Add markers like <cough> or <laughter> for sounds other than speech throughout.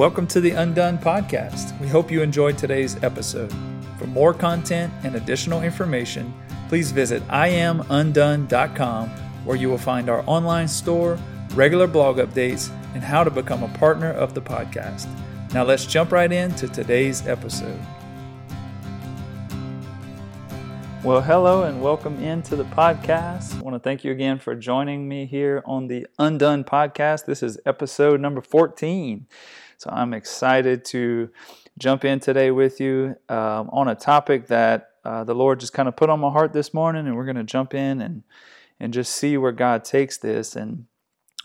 Welcome to the Undone Podcast. We hope you enjoyed today's episode. For more content and additional information, please visit iamundone.com where you will find our online store, regular blog updates, and how to become a partner of the podcast. Now let's jump right into today's episode. Well, hello and welcome into the podcast. I want to thank you again for joining me here on the Undone podcast. This is episode number 14. So I'm excited to jump in today with you um, on a topic that uh, the Lord just kind of put on my heart this morning, and we're going to jump in and and just see where God takes this. And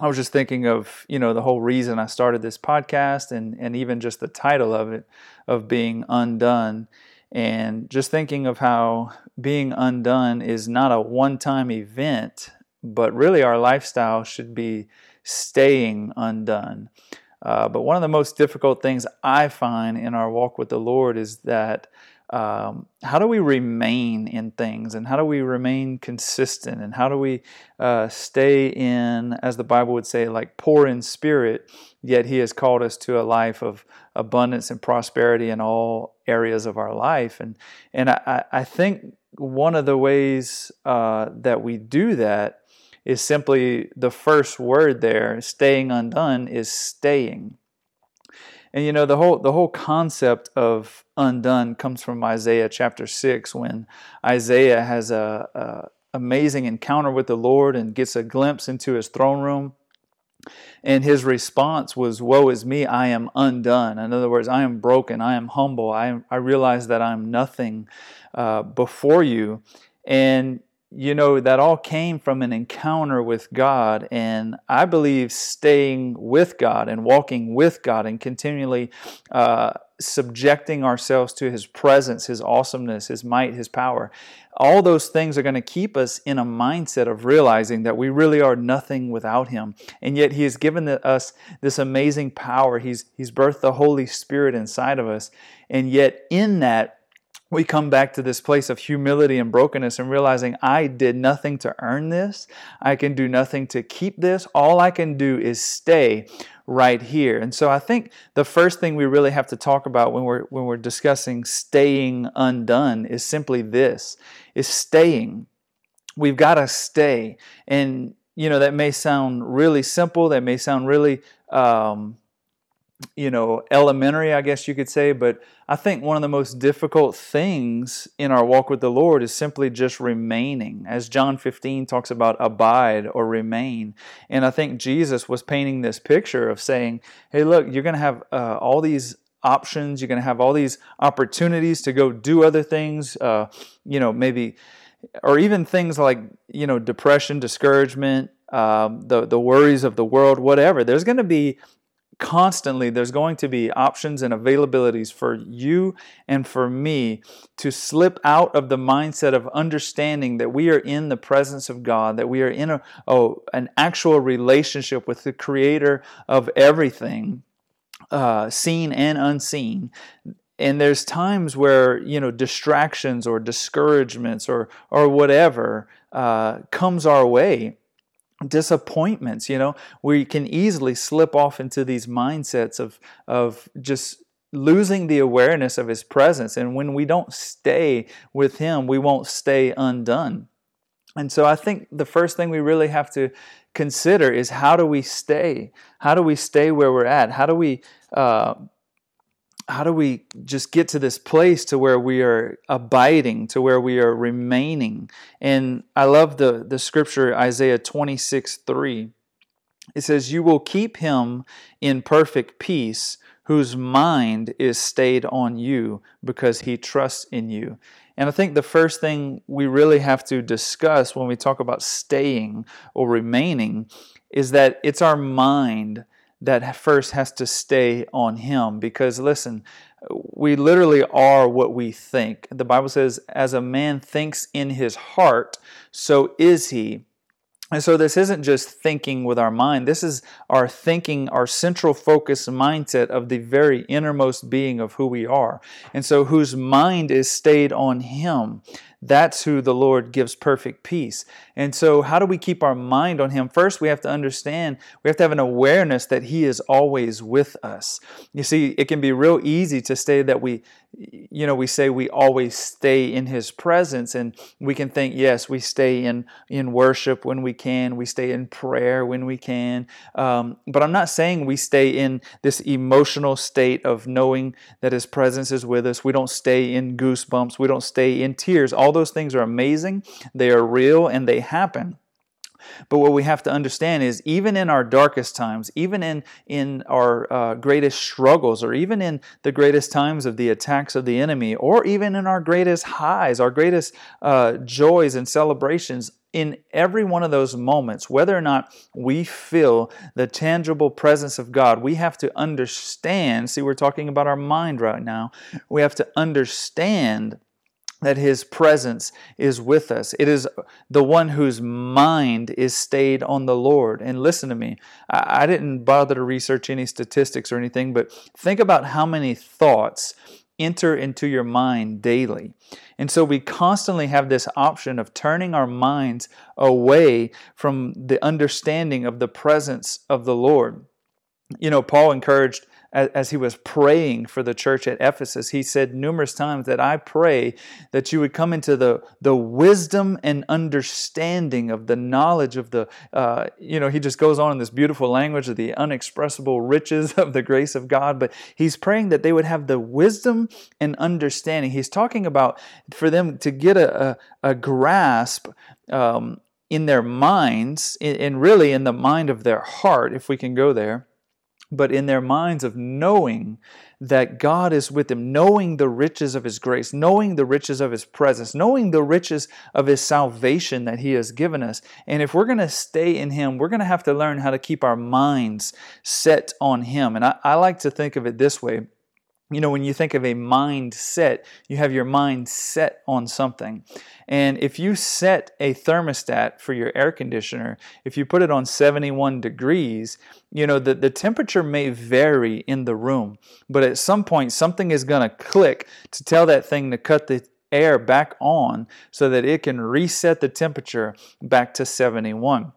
I was just thinking of you know the whole reason I started this podcast, and and even just the title of it, of being undone and just thinking of how being undone is not a one time event, but really our lifestyle should be staying undone. Uh, but one of the most difficult things I find in our walk with the Lord is that um, how do we remain in things and how do we remain consistent and how do we uh, stay in, as the Bible would say, like poor in spirit, yet He has called us to a life of abundance and prosperity in all areas of our life. And, and I, I think one of the ways uh, that we do that is simply the first word there, staying undone, is staying. And you know the whole the whole concept of undone comes from Isaiah chapter six, when Isaiah has a, a amazing encounter with the Lord and gets a glimpse into his throne room. And his response was, Woe is me, I am undone. In other words, I am broken, I am humble, I, I realize that I'm nothing uh, before you. And you know, that all came from an encounter with God. And I believe staying with God and walking with God and continually uh, subjecting ourselves to His presence, His awesomeness, His might, His power, all those things are going to keep us in a mindset of realizing that we really are nothing without Him. And yet He has given us this amazing power. He's, he's birthed the Holy Spirit inside of us. And yet, in that, we come back to this place of humility and brokenness and realizing I did nothing to earn this. I can do nothing to keep this. All I can do is stay right here. And so I think the first thing we really have to talk about when we're when we're discussing staying undone is simply this is staying. We've got to stay. And you know that may sound really simple, that may sound really um, you know, elementary, I guess you could say, but I think one of the most difficult things in our walk with the Lord is simply just remaining. As John 15 talks about abide or remain. And I think Jesus was painting this picture of saying, hey, look, you're going to have uh, all these options, you're going to have all these opportunities to go do other things, uh, you know, maybe, or even things like, you know, depression, discouragement, um, the the worries of the world, whatever. There's going to be constantly there's going to be options and availabilities for you and for me to slip out of the mindset of understanding that we are in the presence of God, that we are in a, oh, an actual relationship with the creator of everything, uh, seen and unseen. And there's times where you know distractions or discouragements or or whatever uh, comes our way, disappointments you know? We can easily slip off into these mindsets of of just losing the awareness of his presence and when we don't stay with him we won't stay undone. And so i think the first thing we really have to consider is how do we stay? How do we stay where we're at? How do we uh, how do we just get to this place to where we are abiding to where we are remaining? And i love the the scripture isaiah 26 3 it says you will keep him in perfect peace whose mind is stayed on you because he trusts in you. And i think the first thing we really have to discuss when we talk about staying or remaining is that it's our mind that first has to stay on Him. Because listen, we literally are what we think. The Bible says, as a man thinks in his heart, so is he. And so this isn't just thinking with our mind. This is our thinking, our central focus mindset of the very innermost being of who we are. And so whose mind is stayed on him. That's who the Lord gives perfect peace. And so, how do we keep our mind on Him? First, we have to understand, we have to have an awareness that He is always with us. You see, it can be real easy to say that we, you know, we say we always stay in His presence, and we can think, yes, we stay in, in worship when we can, we stay in prayer when we can. Um, but I'm not saying we stay in this emotional state of knowing that His presence is with us. We don't stay in goosebumps, we don't stay in tears. Those things are amazing, they are real, and they happen. But what we have to understand is even in our darkest times, even in, in our uh, greatest struggles, or even in the greatest times of the attacks of the enemy, or even in our greatest highs, our greatest uh, joys and celebrations, in every one of those moments, whether or not we feel the tangible presence of God, we have to understand. See, we're talking about our mind right now. We have to understand that his presence is with us. It is the one whose mind is stayed on the Lord. And listen to me, I didn't bother to research any statistics or anything, but think about how many thoughts enter into your mind daily. And so we constantly have this option of turning our minds away from the understanding of the presence of the Lord. You know, Paul encouraged as he was praying for the church at Ephesus, he said numerous times that I pray that you would come into the, the wisdom and understanding of the knowledge of the, uh, you know, he just goes on in this beautiful language of the unexpressible riches of the grace of God, but he's praying that they would have the wisdom and understanding. He's talking about for them to get a, a, a grasp um, in their minds, and really in the mind of their heart, if we can go there but in their minds of knowing that God is with them, knowing the riches of His grace, knowing the riches of His presence, knowing the riches of His salvation that He has given us. And if we're going to stay in Him, we're going to have to learn how to keep our minds set on Him. And I, I like to think of it this way you know, when you think of a mindset, you have your mind set on something. And if you set a thermostat for your air conditioner, if you put it on 71 degrees, you know, the, the temperature may vary in the room, but at some point something is going to click to tell that thing to cut the air back on so that it can reset the temperature back to 71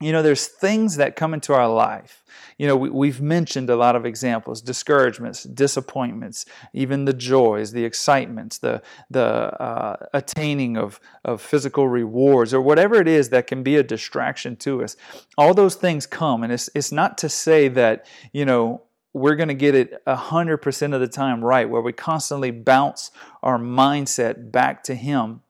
you know, there's things that come into our life. You know, we, have mentioned a lot of examples discouragements, disappointments, even the joys, the excitements, the, the uh, attaining of, of physical rewards, or whatever it is that can be a distraction to us. All those things come, and it's, it's not to say that, you know, we're going to get it 100% of the time right, where we constantly bounce our mindset back to Him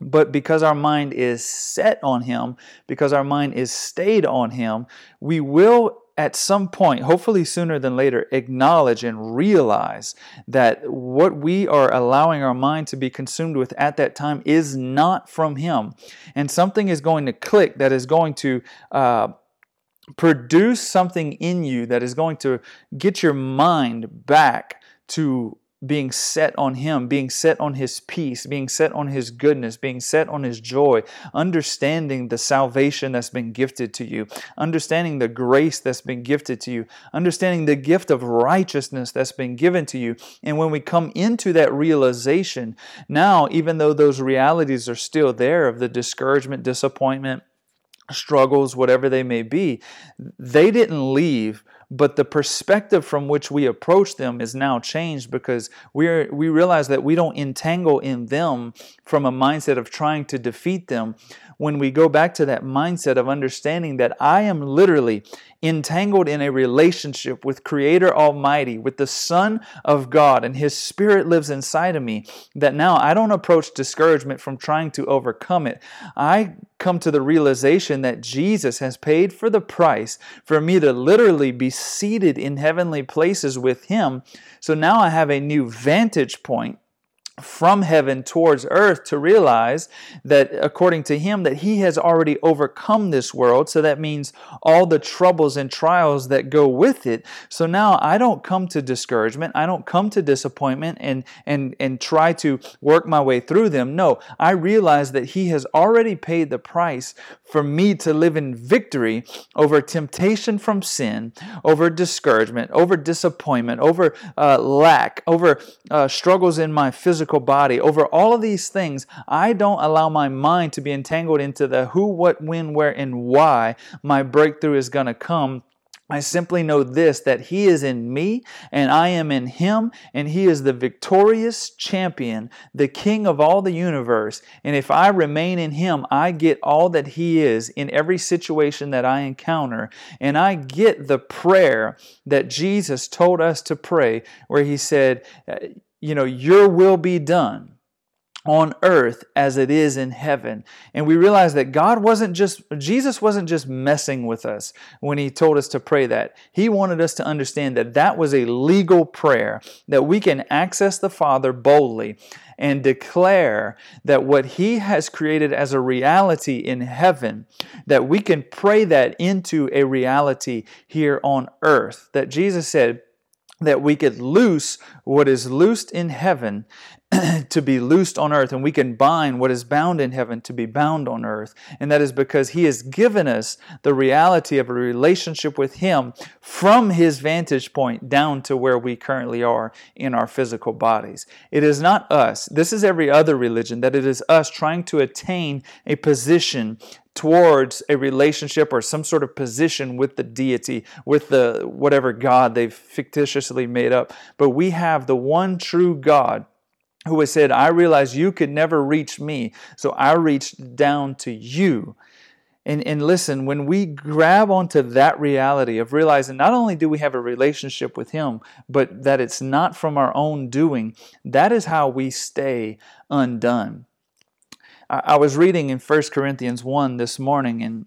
but because our mind is set on Him, because our mind is stayed on Him, we will at some point, hopefully sooner than later, acknowledge and realize that what we are allowing our mind to be consumed with at that time is not from Him. And something is going to click that is going to uh, produce something in you that is going to get your mind back to being set on Him, being set on His peace, being set on His goodness, being set on His joy, understanding the salvation that's been gifted to you, understanding the grace that's been gifted to you, understanding the gift of righteousness that's been given to you. And when we come into that realization, now, even though those realities are still there of the discouragement, disappointment, struggles, whatever they may be, they didn't leave but the perspective from which we approach them is now changed because we we realize that we don't entangle in them from a mindset of trying to defeat them when we go back to that mindset of understanding that I am literally entangled in a relationship with Creator Almighty, with the Son of God, and His Spirit lives inside of me, that now I don't approach discouragement from trying to overcome it. I come to the realization that Jesus has paid for the price for me to literally be seated in heavenly places with Him. So now I have a new vantage point from heaven towards earth to realize that according to him that he has already overcome this world. So that means all the troubles and trials that go with it. So now i don't come to discouragement. I don't come to disappointment and and and try to work my way through them. No i realize that he has already paid the price for me to live in victory over temptation from sin, over discouragement, over disappointment, over uh, lack, over uh, struggles in my physical body, over all of these things, I don't allow my mind to be entangled into the who, what, when, where, and why my breakthrough is going to come I simply know this that He is in me and I am in Him, and He is the victorious champion, the King of all the universe. And if I remain in Him, I get all that He is in every situation that I encounter. And I get the prayer that Jesus told us to pray, where He said, uh, You know, your will be done on earth as it is in heaven. And we realize that God wasn't just, Jesus wasn't just messing with us when He told us to pray that. He wanted us to understand that that was a legal prayer, that we can access the Father boldly and declare that what He has created as a reality in heaven, that we can pray that into a reality here on earth. That Jesus said, that we could loose what is loosed in heaven <clears throat> to be loosed on earth, and we can bind what is bound in heaven to be bound on earth. And that is because He has given us the reality of a relationship with Him from His vantage point down to where we currently are in our physical bodies. It is not us, this is every other religion, that it is us trying to attain a position towards a relationship or some sort of position with the deity, with the whatever God they've fictitiously made up. But we have the one true God who has said, I realize you could never reach me, so I reached down to you. And, and listen, when we grab onto that reality of realizing not only do we have a relationship with Him, but that it's not from our own doing, that is how we stay undone. I, was reading in 1 Corinthians 1 this morning, and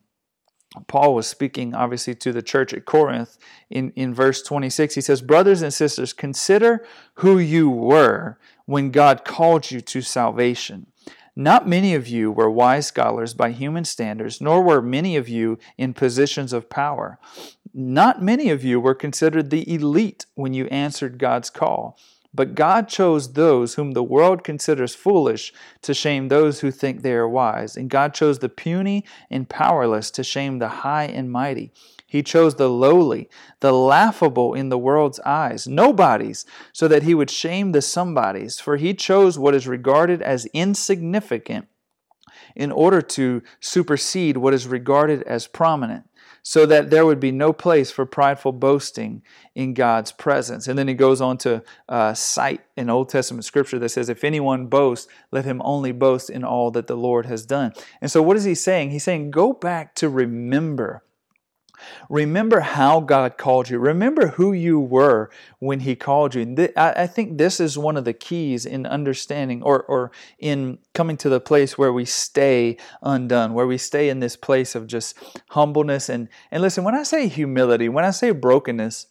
Paul was speaking obviously to the church at Corinth in, in verse 26. He says, Brothers and sisters, consider who you were when God called you to salvation. Not many of you were wise scholars by human standards, nor were many of you in positions of power. Not many of you were considered the elite when you answered God's call. But God chose those whom the world considers foolish to shame those who think they are wise. And God chose the puny and powerless to shame the high and mighty. He chose the lowly, the laughable in the world's eyes, nobodies, so that he would shame the somebodies. For he chose what is regarded as insignificant in order to supersede what is regarded as prominent so that there would be no place for prideful boasting in God's presence. And then he goes on to uh, cite an Old Testament scripture that says, If anyone boasts, let him only boast in all that the Lord has done. And so, what is he saying? He's saying, Go back to remember Remember how God called you. Remember who you were when He called you. I think this is one of the keys in understanding or, or in coming to the place where we stay undone, where we stay in this place of just humbleness. And, and listen, when I say humility, when I say brokenness,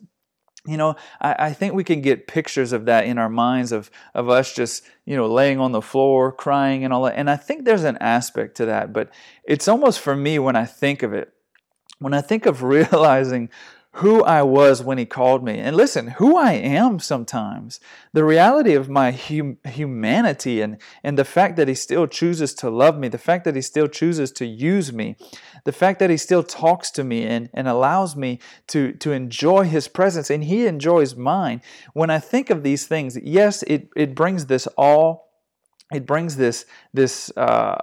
you know, I, I, think we can get pictures of that in our minds of, of us just, you know, laying on the floor, crying and all that. And I think there's an aspect to that, but it's almost for me when I think of it, when I think of <laughs> realizing who I was when He called me, and listen, who I am sometimes, the reality of my hum- humanity and, and the fact that He still chooses to love me, the fact that He still chooses to use me, the fact that He still talks to me and, and allows me to, to enjoy His presence, and He enjoys mine. When I think of these things, yes, it, it brings this all, it brings this, this, uh,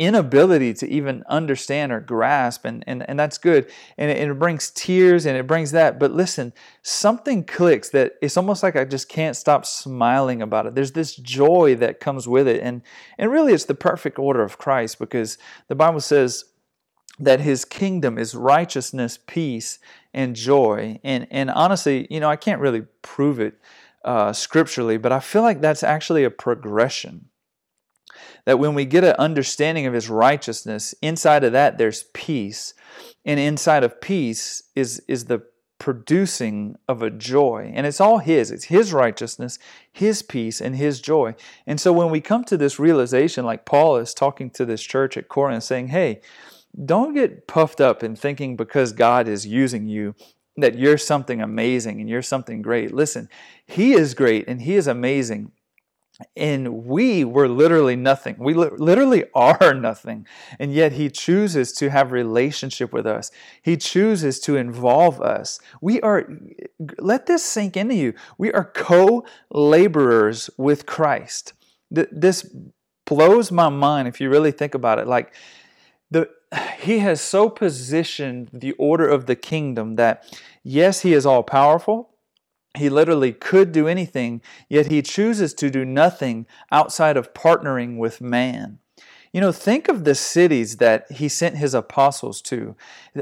inability to even understand or grasp and, and, and that's good. And it, and it, brings tears and it brings that. But listen something clicks that it's almost like i just can't stop smiling about it. There's this joy that comes with it. And and really it's the perfect order of christ because the bible says that his kingdom is righteousness peace and joy. And and honestly you know i can't really prove it uh, scripturally but i feel like that's actually a progression that when we get an understanding of his righteousness, inside of that there's peace. And inside of peace is, is the producing of a joy. And it's all his. It's his righteousness, his peace, and his joy. And so when we come to this realization, like Paul is talking to this church at Corinth, saying, hey, don't get puffed up in thinking because God is using you that you're something amazing and you're something great. Listen, He is great and He is amazing and we were literally nothing. We li- literally are <laughs> nothing. And yet he chooses to have relationship with us. He chooses to involve us. We are let this sink into you. We are co-laborers with christ. This blows my mind if you really think about it. Like the <sighs> he has so positioned the order of the kingdom that yes he is all powerful he literally could do anything, yet he chooses to do nothing outside of partnering with man. You know, think of the cities that he sent his apostles to.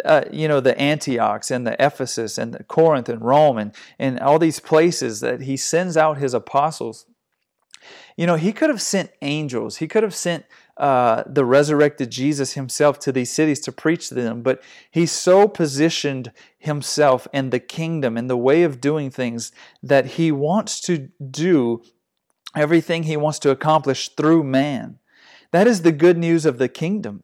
Uh, you know, the Antiochs and the Ephesus and the Corinth and Rome and, and all these places that he sends out his apostles. You know, he could have sent angels, he could have sent uh, the resurrected Jesus himself to these cities to preach to them, but he so positioned himself and the kingdom and the way of doing things that he wants to do everything he wants to accomplish through man. That is the good news of the kingdom.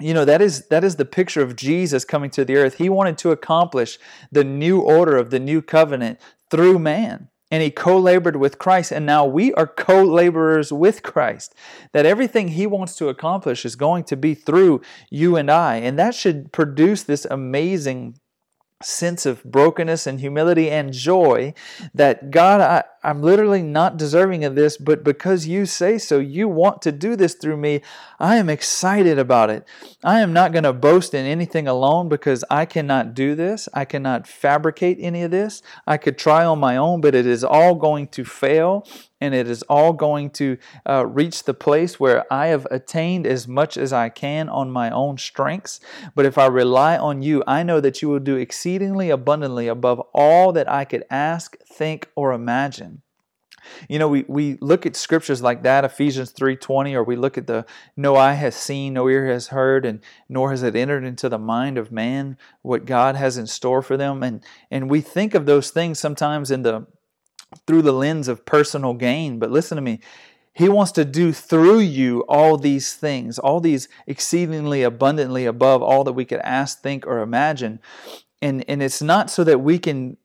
You know, that is that is the picture of Jesus coming to the earth. He wanted to accomplish the new order of the new covenant through man and he co labored with Christ, and now we are co laborers with Christ. That everything he wants to accomplish is going to be through you and I, and that should produce this amazing sense of brokenness and humility and joy that God, I, I'm literally not deserving of this, but because you say so, you want to do this through me, I am excited about it. I am not going to boast in anything alone because I cannot do this. I cannot fabricate any of this. I could try on my own, but it is all going to fail and it is all going to uh, reach the place where I have attained as much as I can on my own strengths. But if I rely on you, I know that you will do exceedingly abundantly above all that I could ask, think, or imagine. You know, we, we look at scriptures like that, Ephesians 3.20, or we look at the no eye has seen, no ear has heard, and nor has it entered into the mind of man what God has in store for them. And and we think of those things sometimes in the through the lens of personal gain. But listen to me. He wants to do through you all these things, all these exceedingly abundantly above all that we could ask, think, or imagine. And, and it's not so that we can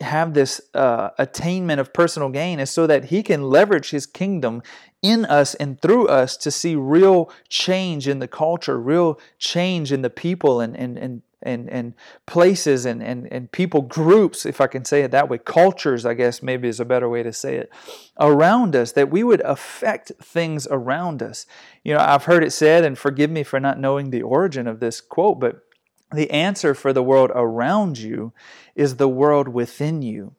have this uh, attainment of personal gain, is so that He can leverage His kingdom in us and through us to see real change in the culture, real change in the people, and, and, and and, and places and, and, and people groups, if I can say it that way, cultures, I guess maybe is a better way to say it, around us, that we would affect things around us. You know, I've heard it said, and forgive me for not knowing the origin of this quote, but the answer for the world around you is the world within you.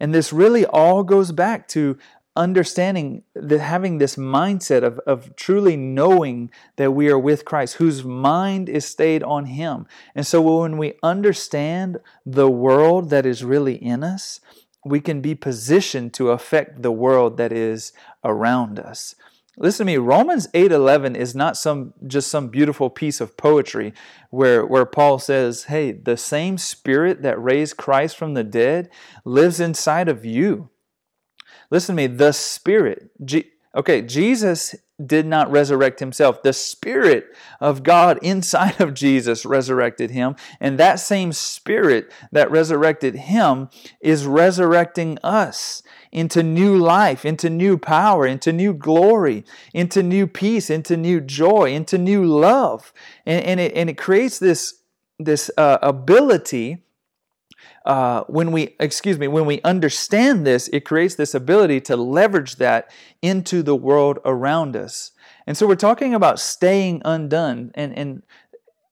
And this really all goes back to understanding that having this mindset of, of truly knowing that we are with Christ, whose mind is stayed on Him. And so when we understand the world that is really in us, we can be positioned to affect the world that is around us. Listen to me, Romans 8:11 is not some just some beautiful piece of poetry where, where Paul says, Hey, the same spirit that raised Christ from the dead lives inside of you. Listen to me, the Spirit. G- okay, Jesus did not resurrect himself. The Spirit of God inside of Jesus resurrected him. And that same Spirit that resurrected him is resurrecting us into new life, into new power, into new glory, into new peace, into new joy, into new love. And, and, it, and it creates this, this uh, ability uh, when we, excuse me, when we understand this, it creates this ability to leverage that into the world around us. And so we're talking about staying undone. And, and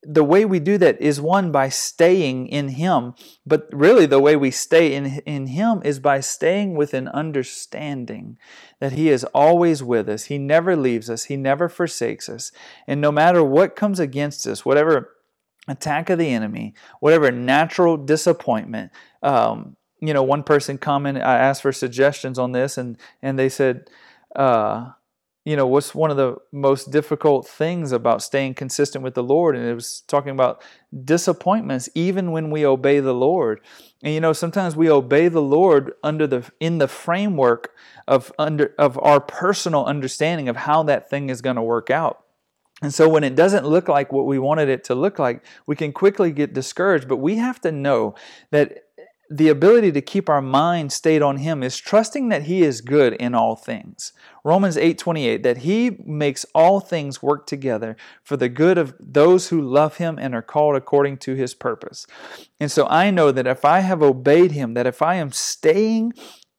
the way we do that is one by staying in Him. But really, the way we stay in, in Him is by staying with an understanding that He is always with us. He never leaves us, He never forsakes us. And no matter what comes against us, whatever attack of the enemy, whatever natural disappointment. Um, you know, one person commented, I asked for suggestions on this, and and they said, uh, you know, what's one of the most difficult things about staying consistent with the Lord? And it was talking about disappointments, even when we obey the Lord. And you know, sometimes we obey the Lord under the in the framework of under of our personal understanding of how that thing is going to work out. And so when it doesn't look like what we wanted it to look like, we can quickly get discouraged. But we have to know that the ability to keep our mind stayed on him is trusting that he is good in all things. Romans 8:28 that he makes all things work together for the good of those who love him and are called according to his purpose. And so I know that if I have obeyed him, that if I am staying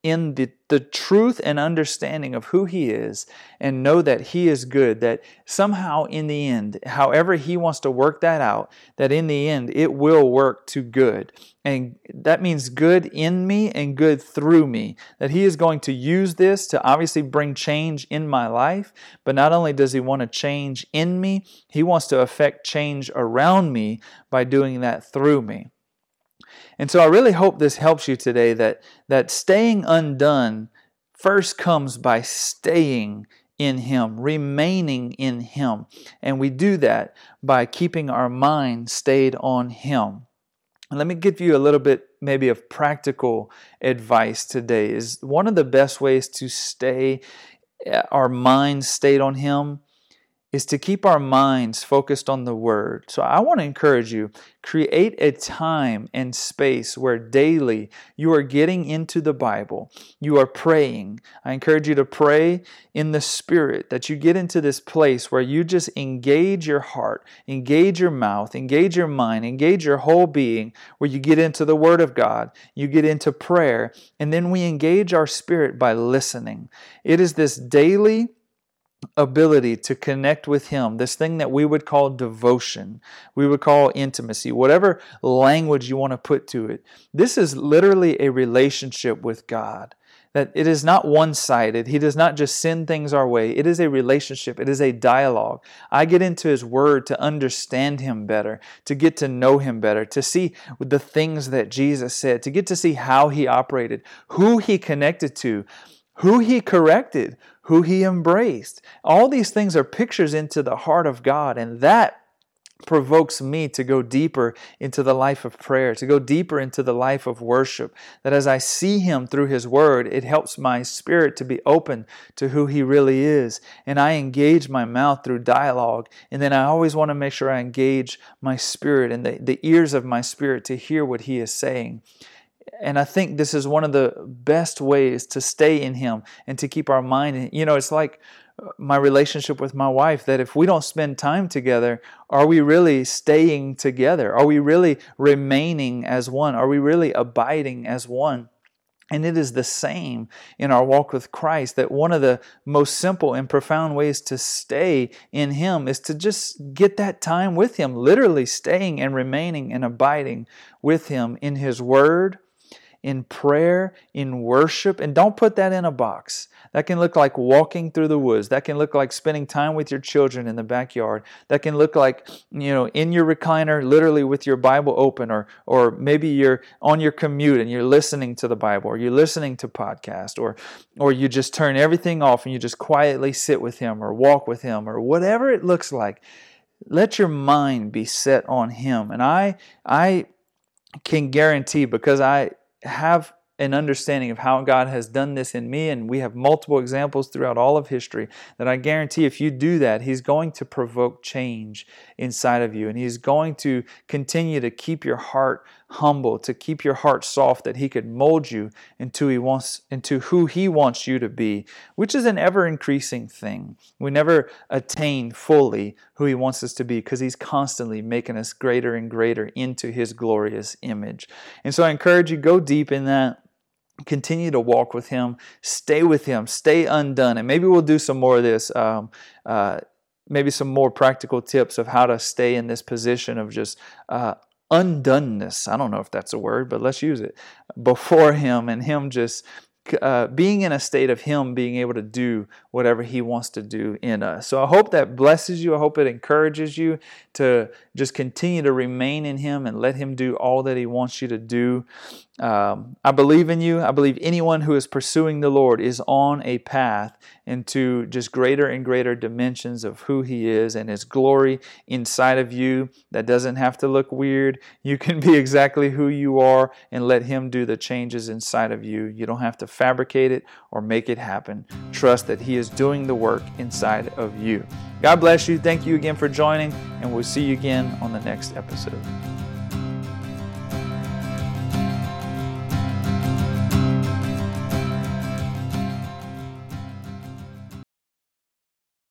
in the, the truth and understanding of who He is and know that He is good, that somehow in the end, however He wants to work that out, that in the end it will work to good. And that means good in me and good through me. That He is going to use this to obviously bring change in my life, but not only does He want to change in me, He wants to affect change around me by doing that through me. And so I really hope this helps you today that, that staying undone first comes by staying in Him, remaining in Him. And we do that by keeping our mind stayed on Him. And let me give you a little bit maybe of practical advice today is one of the best ways to stay our mind stayed on him is to keep our minds focused on the Word. So I want to encourage you create a time and space where daily you are getting into the Bible, you are praying. I encourage you to pray in the Spirit, that you get into this place where you just engage your heart, engage your mouth, engage your mind, engage your whole being, where you get into the Word of God, you get into prayer, and then we engage our spirit by listening. It is this daily ability to connect with Him, this thing that we would call devotion, we would call intimacy, whatever language you want to put to it. This is literally a relationship with God. That it is not one sided. He does not just send things our way. It is a relationship. It is a dialogue. I get into His Word to understand Him better, to get to know Him better, to see the things that Jesus said, to get to see how He operated, who He connected to who he corrected, who he embraced. All these things are pictures into the heart of God, and that provokes me to go deeper into the life of prayer, to go deeper into the life of worship. That as I see Him through His Word, it helps my spirit to be open to who He really is. And I engage my mouth through dialogue. And then I always want to make sure I engage my spirit and the, the ears of my spirit to hear what He is saying. And I think this is one of the best ways to stay in Him and to keep our mind. You know, it's like uh, my relationship with my wife that if we don't spend time together, are we really staying together? Are we really remaining as one? Are we really abiding as one? And it is the same in our walk with Christ that one of the most simple and profound ways to stay in Him is to just get that time with Him, literally staying and remaining and abiding with Him in His Word, in prayer, in worship, and don't put that in a box. That can look like walking through the woods. That can look like spending time with your children in the backyard. That can look like, you know, in your recliner, literally with your Bible open, or or maybe you're on your commute and you're listening to the Bible, or you're listening to podcast, or or you just turn everything off and you just quietly sit with him or walk with him, or whatever it looks like. Let your mind be set on him. And I I can guarantee because I have an understanding of how God has done this in me, and we have multiple examples throughout all of history, that I guarantee if you do that, He's going to provoke change inside of you. And He's going to continue to keep your heart humble, to keep your heart soft, that He could mold you into, he wants, into who He wants you to be, which is an ever increasing thing. We never attain fully who He wants us to be because He's constantly making us greater and greater into His glorious image. And so I encourage you, go deep in that continue to walk with him stay with him stay undone and maybe we'll do some more of this um, uh, maybe some more practical tips of how to stay in this position of just uh, undoneness i don't know if that's a word but let's use it before him and him just uh, being in a state of Him being able to do whatever He wants to do in us. So I hope that blesses you. I hope it encourages you to just continue to remain in Him and let Him do all that He wants you to do. Um, I believe in you. I believe anyone who is pursuing the Lord is on a path into just greater and greater dimensions of who He is and His glory inside of you. That doesn't have to look weird. You can be exactly who you are and let Him do the changes inside of you. You don't have to fabricate it or make it happen. Trust that He is doing the work inside of you. God bless you. Thank you again for joining, and we'll see you again on the next episode.